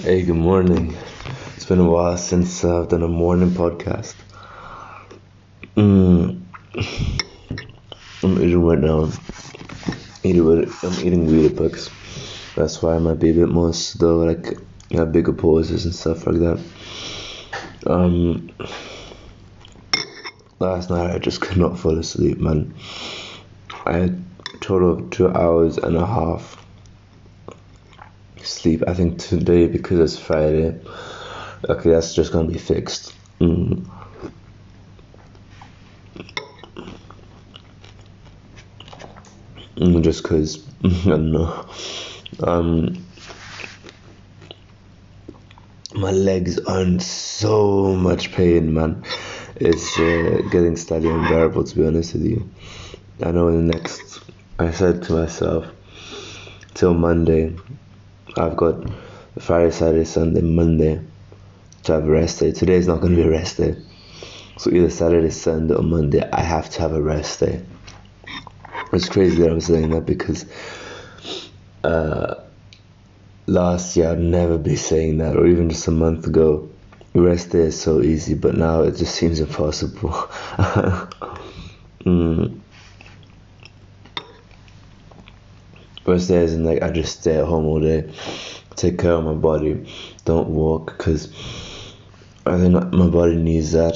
Hey, good morning. It's been a while since uh, I've done a morning podcast. Mm. I'm eating right now. Eating, I'm eating Weetabix. That's why I might be a bit more slow, like have bigger pauses and stuff like that. Um, last night I just could not fall asleep, man. I had a total of two hours and a half sleep. I think today because it's Friday. Okay, that's just gonna be fixed. Mm. Mm, just cause I don't know. Um, my legs are in so much pain, man. It's uh, getting slightly unbearable, to be honest with you. I know in the next, I said to myself, till Monday, I've got Friday, Saturday, Sunday, Monday to have a rest day. Today is not going to be a rest day. So either Saturday, Sunday, or Monday, I have to have a rest day. It's crazy that I'm saying that because uh, last year I'd never be saying that, or even just a month ago. Rest day is so easy, but now it just seems impossible. mm. Day isn't like I just stay at home all day, take care of my body, don't walk, because I think my body needs that.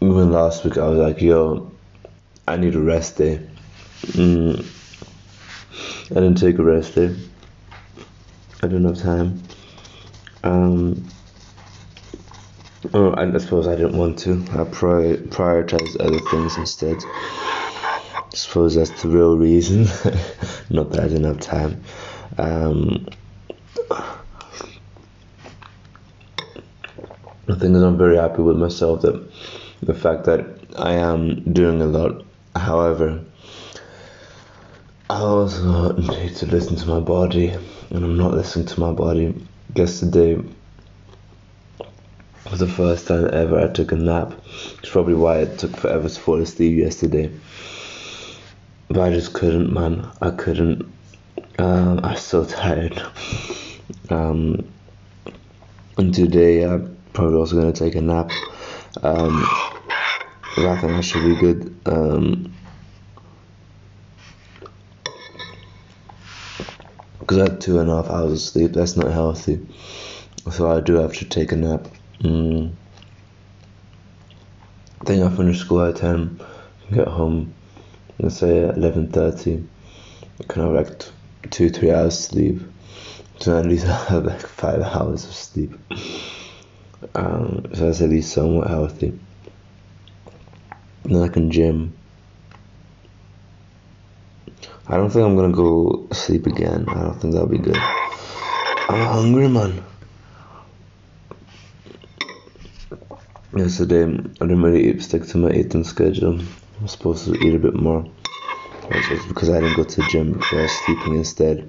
Even last week, I was like, yo, I need a rest day. Mm. I didn't take a rest day. I didn't have time. Um, oh, I suppose I didn't want to. I prior, prioritized other things instead. I suppose that's the real reason. Not that I didn't have time. Um, the thing is, I'm very happy with myself that the fact that I am doing a lot. However, I also need to listen to my body, and I'm not listening to my body. Yesterday was the first time ever I took a nap. It's probably why it took forever to fall asleep yesterday. But I just couldn't, man. I couldn't. Um, I'm so tired. Um, and today I'm probably also gonna take a nap. Um, I think I should be good. Um, because I had two and a half hours of sleep. That's not healthy. So I do have to take a nap. Mm. I think I finish school at ten. Get home. Let's say eleven thirty. I can have like two three hours sleep. So at least I have like five hours of sleep. Um, so that's at least somewhat healthy. And then I can gym. I don't think I'm gonna go sleep again. I don't think that'll be good. I'm hungry, man. Yesterday, I didn't really stick to my eating schedule. I'm supposed to eat a bit more. It's because I didn't go to the gym I was sleeping instead.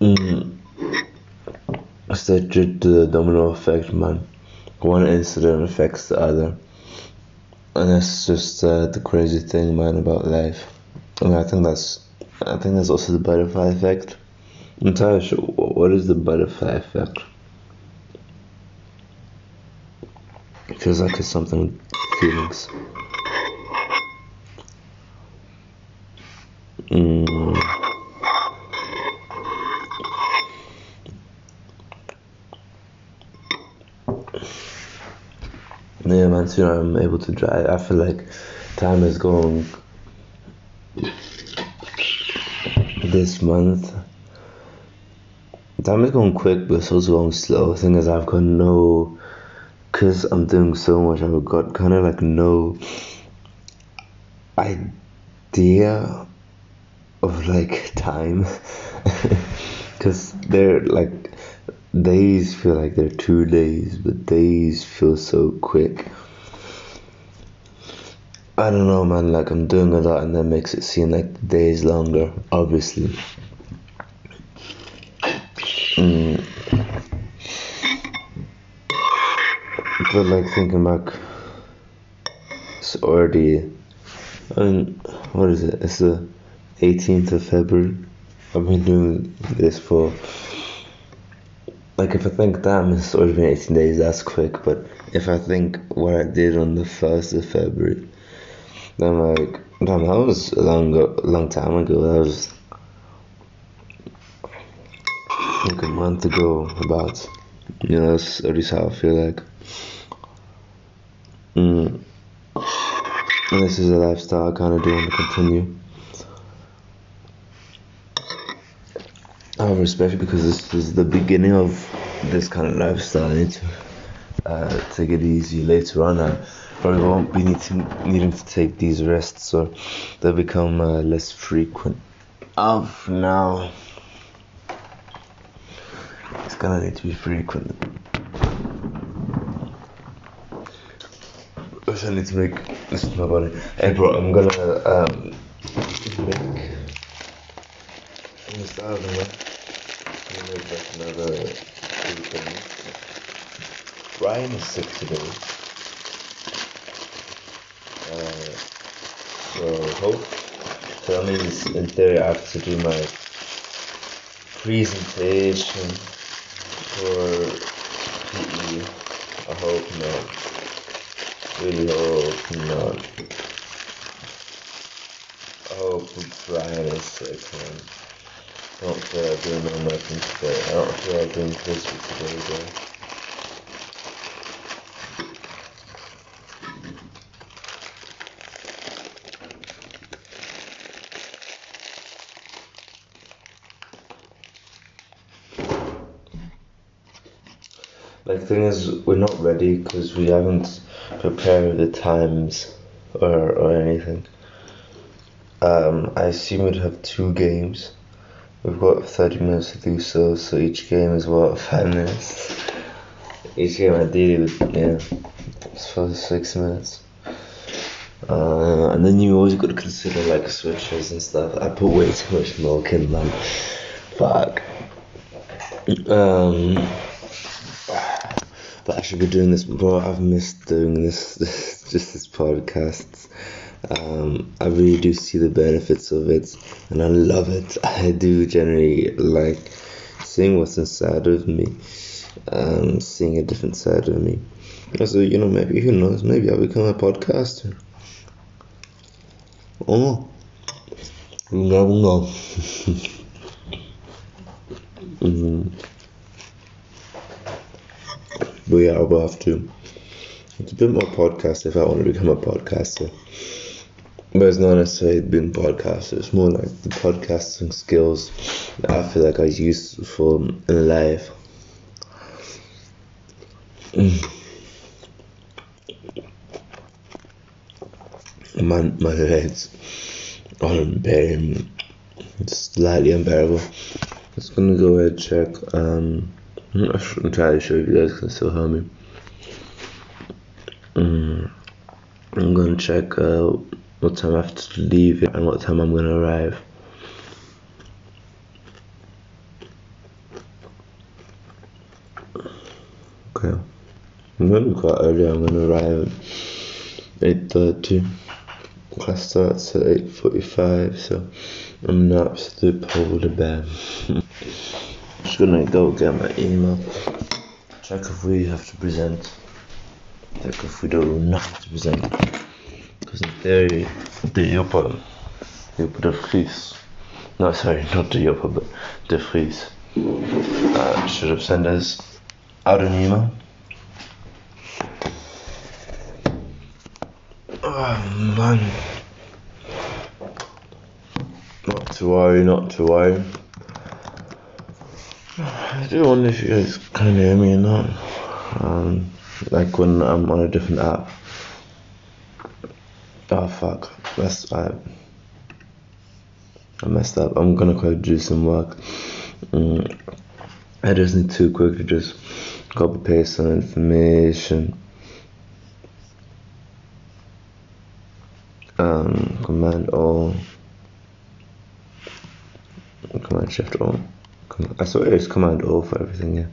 Mm. It's the, the domino effect, man. One incident affects the other. And that's just uh, the crazy thing, man, about life. Mean, I think that's, I think that's also the butterfly effect. Sure. What is the butterfly effect? It feels like it's something feelings. Mm. Yeah, man, soon I'm able to drive. I feel like time is going this month. Time is going quick, but it's also going slow. The thing is, I've got no, because I'm doing so much, I've got kind of like no idea of like time. Because they're like, days feel like they're two days, but days feel so quick. I don't know, man. Like I'm doing a lot, and that makes it seem like days longer. Obviously. But like thinking back, it's already. I mean, what is it? It's the 18th of February I've been doing this for like if I think damn it's already been 18 days that's quick but if I think what I did on the 1st of February then I'm like damn that was a long, long time ago that was like a month ago about you know that's at least how I feel like mm. and this is a lifestyle I kind of do want to continue especially because this is the beginning of this kind of lifestyle, I need to uh, take it easy later on. I probably won't be needing, needing to take these rests, or they'll become uh, less frequent. Of now, it's gonna need to be frequent. I need to make this is my body. Hey, bro, I'm gonna um, make this out of the make like another things. Ryan is sick today. Uh, so hope so that means in theory I have to do my presentation for PE. I hope not. Hope not. Hope Ryan is sick man. I don't feel like doing no nothing today. I don't feel like doing Christmas today, bro. Like thing is, we're not ready because we haven't prepared the times or or anything. Um, I assume we'd have two games. We've got 30 minutes to do so, so each game is what, 5 minutes? Each game ideally would, yeah, it's for 6 minutes. Uh, and then you always got to consider like switches and stuff. I put way too much milk in them. Fuck. Um, but I should be doing this, bro. I've missed doing this, this just this podcast. Um, I really do see the benefits of it and I love it. I do generally like seeing what's inside of me, um, seeing a different side of me. So, you know, maybe, who knows, maybe I'll become a podcaster. Oh, never know. mm-hmm. But yeah, I'll have to. It's a bit more podcast if I want to become a podcaster. But it's not necessarily being podcaster, it's more like the podcasting skills that I feel like I use for in life. My, my head's unbearable, it's slightly unbearable. Just gonna go ahead and check. Um, I'm not entirely sure if you guys can still hear me. Mm, I'm gonna check. Uh, what time I have to leave and what time I'm to arrive. Okay. I'm to be quite early. I'm to arrive at 8.30. Class starts at 8.45, so I'm not absolute polar bear. Just gonna go get my email. Check if we have to present. Check if we do not have to present. Because in theory, the the upper de Vries, no, sorry, not the upper, but de Vries, uh, should have sent us out an email. Oh man. Not to worry, not to worry. I do wonder if you guys can hear me or not. Um, like when I'm on a different app. Oh fuck, that's I. I messed up. I'm gonna quick do some work. Mm, I just need to quickly just copy paste some information. Um, command all. Command Shift O. I swear it's Command O for everything. Yeah.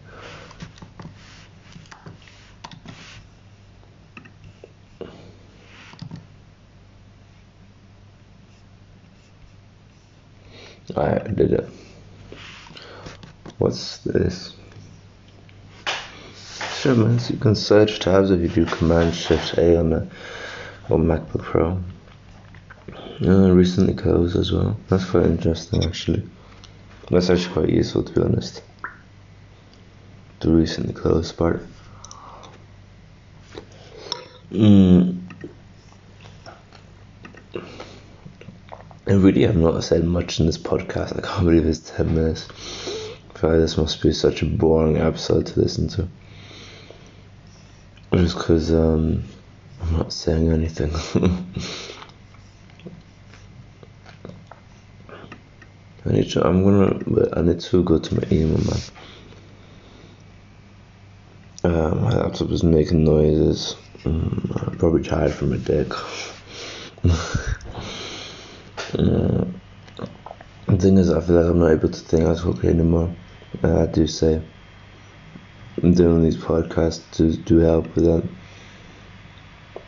I did it. What's this? Sure, you can search tabs if you do Command Shift A on the on MacBook Pro. Uh, recently closed as well. That's quite interesting, actually. That's actually quite useful, to be honest. The recently closed part. Mm. I really have not said much in this podcast. I can't believe it's 10 minutes. I feel like this must be such a boring episode to listen to. Just because um, I'm not saying anything. need to, I'm gonna, I need to go to my email, man. Uh, my laptop is making noises. Mm, I'm probably tired from a dick. the thing is, I feel like I'm not able to think as quickly anymore. Uh, I do say I'm doing these podcasts to do help with that.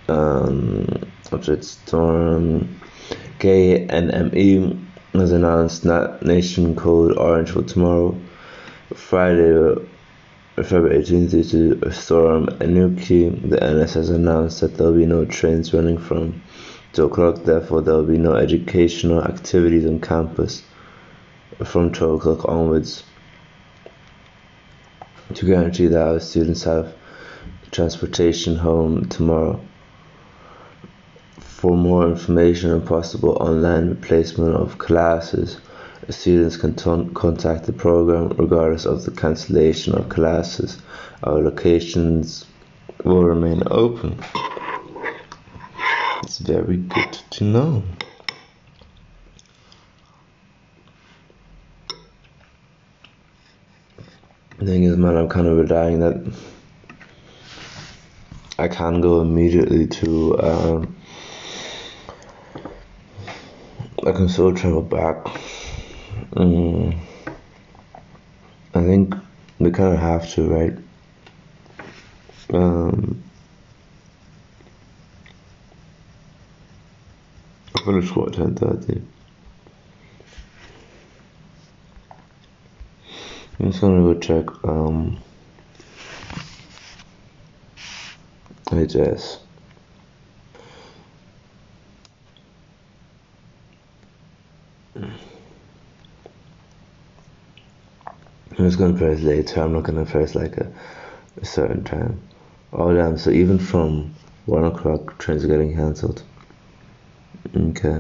Um, Object Storm, KNMI has announced Nat Nation Code Orange for tomorrow, Friday, February 18th, due to a storm Anuki. The NS has announced that there will be no trains running from 2 o'clock, therefore, there will be no educational activities on campus from 12 o'clock onwards. To guarantee that our students have transportation home tomorrow. For more information on possible online replacement of classes, students can contact the program regardless of the cancellation of classes. Our locations will remain open. It's very good to know. The thing is, man, I'm kind of relying that I can go immediately to. Um, I can still travel back. Mm, I think we kind of have to, right? Um, I finished school at ten thirty. I'm just gonna go check um HS. I'm just gonna press later. I'm not gonna press like a, a certain time. Oh damn! So even from one o'clock, trains are getting cancelled. Okay.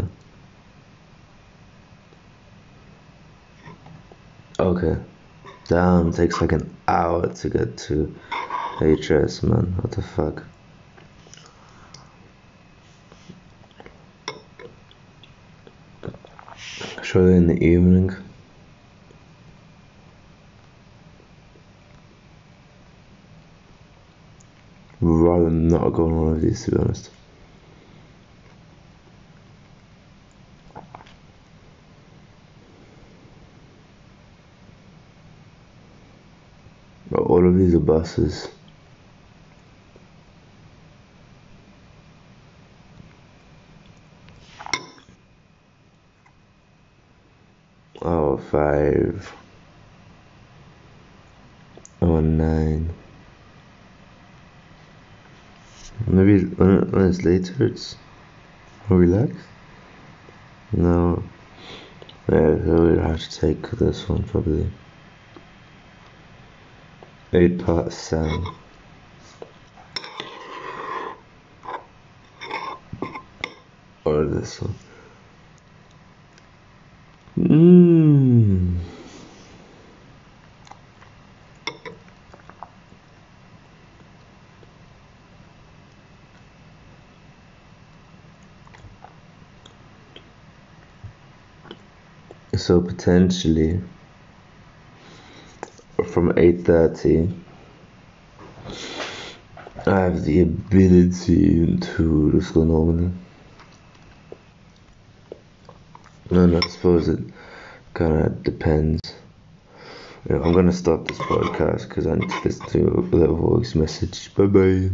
Okay. Damn, takes like an hour to get to HS, man. What the fuck? Surely in the evening. Rather not going on of these, to be honest. But all of these are buses. Oh, five. Oh, nine. Maybe when later, it's relaxed. No. Yeah, we'll have to take this one probably. Eight past seven. Or this one. Mmm. So potentially from 8.30 I have the ability to just go normally. And I suppose it kind of depends. I'm gonna stop this podcast because I need to listen to little voice message. Bye bye.